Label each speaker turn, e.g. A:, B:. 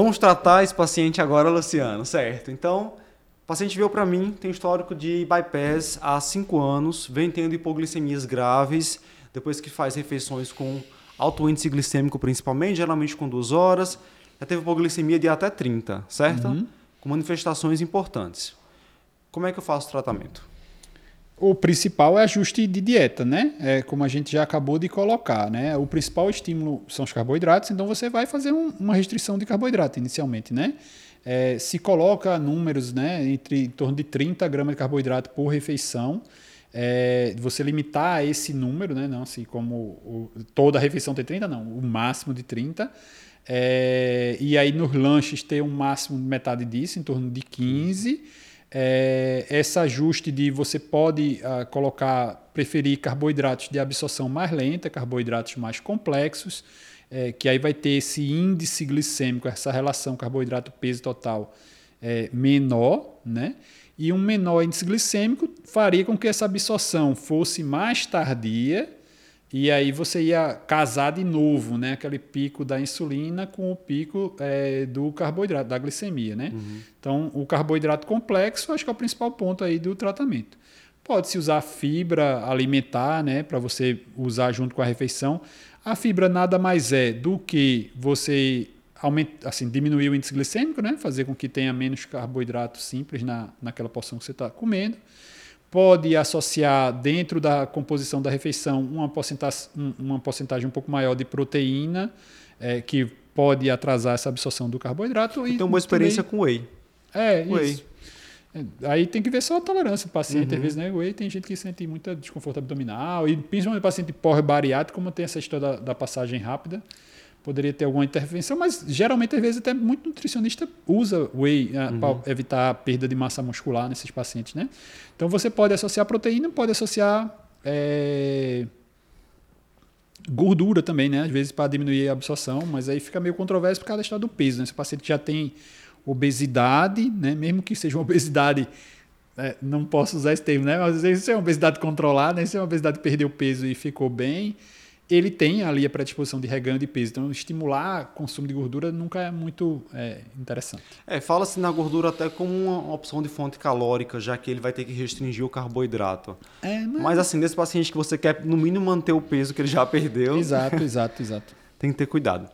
A: Vamos tratar esse paciente agora, Luciano, certo? Então, o paciente veio para mim, tem histórico de bypass há 5 anos, vem tendo hipoglicemias graves, depois que faz refeições com alto índice glicêmico principalmente, geralmente com 2 horas, já teve hipoglicemia de até 30, certo? Uhum. Com manifestações importantes. Como é que eu faço o tratamento?
B: O principal é ajuste de dieta, né? É como a gente já acabou de colocar, né? O principal estímulo são os carboidratos, então você vai fazer um, uma restrição de carboidrato inicialmente, né? É, se coloca números, né? Entre em torno de 30 gramas de carboidrato por refeição. É, você limitar esse número, né? Não assim como o, toda refeição tem 30, não. O máximo de 30. É, e aí nos lanches ter um máximo de metade disso, em torno de 15 é, esse ajuste de você pode uh, colocar, preferir carboidratos de absorção mais lenta, carboidratos mais complexos, é, que aí vai ter esse índice glicêmico, essa relação carboidrato-peso total é, menor, né? E um menor índice glicêmico faria com que essa absorção fosse mais tardia e aí você ia casar de novo, né? Aquele pico da insulina com o pico é, do carboidrato, da glicemia, né? Uhum. Então, o carboidrato complexo acho que é o principal ponto aí do tratamento. Pode-se usar fibra alimentar, né? Para você usar junto com a refeição. A fibra nada mais é do que você aumenta, assim, diminuir o índice glicêmico, né? Fazer com que tenha menos carboidrato simples na, naquela porção que você está comendo pode associar dentro da composição da refeição uma porcentagem, uma porcentagem um pouco maior de proteína, é, que pode atrasar essa absorção do carboidrato.
A: Então, uma boa experiência também... com whey.
B: É, whey. isso. É, aí tem que ver só a tolerância do paciente. Uhum. Às vezes, né? Whey tem gente que sente muito desconforto abdominal, e principalmente paciente pós-bariátrico, como tem essa história da, da passagem rápida poderia ter alguma intervenção, mas geralmente, às vezes, até muito nutricionista usa whey né, uhum. para evitar a perda de massa muscular nesses pacientes, né? Então, você pode associar proteína, pode associar é, gordura também, né? Às vezes, para diminuir a absorção, mas aí fica meio controverso por causa da história do peso, né? Se o paciente já tem obesidade, né? Mesmo que seja uma obesidade é, não posso usar esse termo, né? Mas às vezes é uma obesidade controlada, né? se é uma obesidade que perdeu peso e ficou bem, ele tem ali a predisposição de reganho de peso. Então, estimular o consumo de gordura nunca é muito é, interessante.
A: É, fala-se na gordura até como uma opção de fonte calórica, já que ele vai ter que restringir o carboidrato. É, mas... mas assim, nesse paciente que você quer, no mínimo, manter o peso que ele já perdeu.
B: Exato, exato, exato.
A: tem que ter cuidado.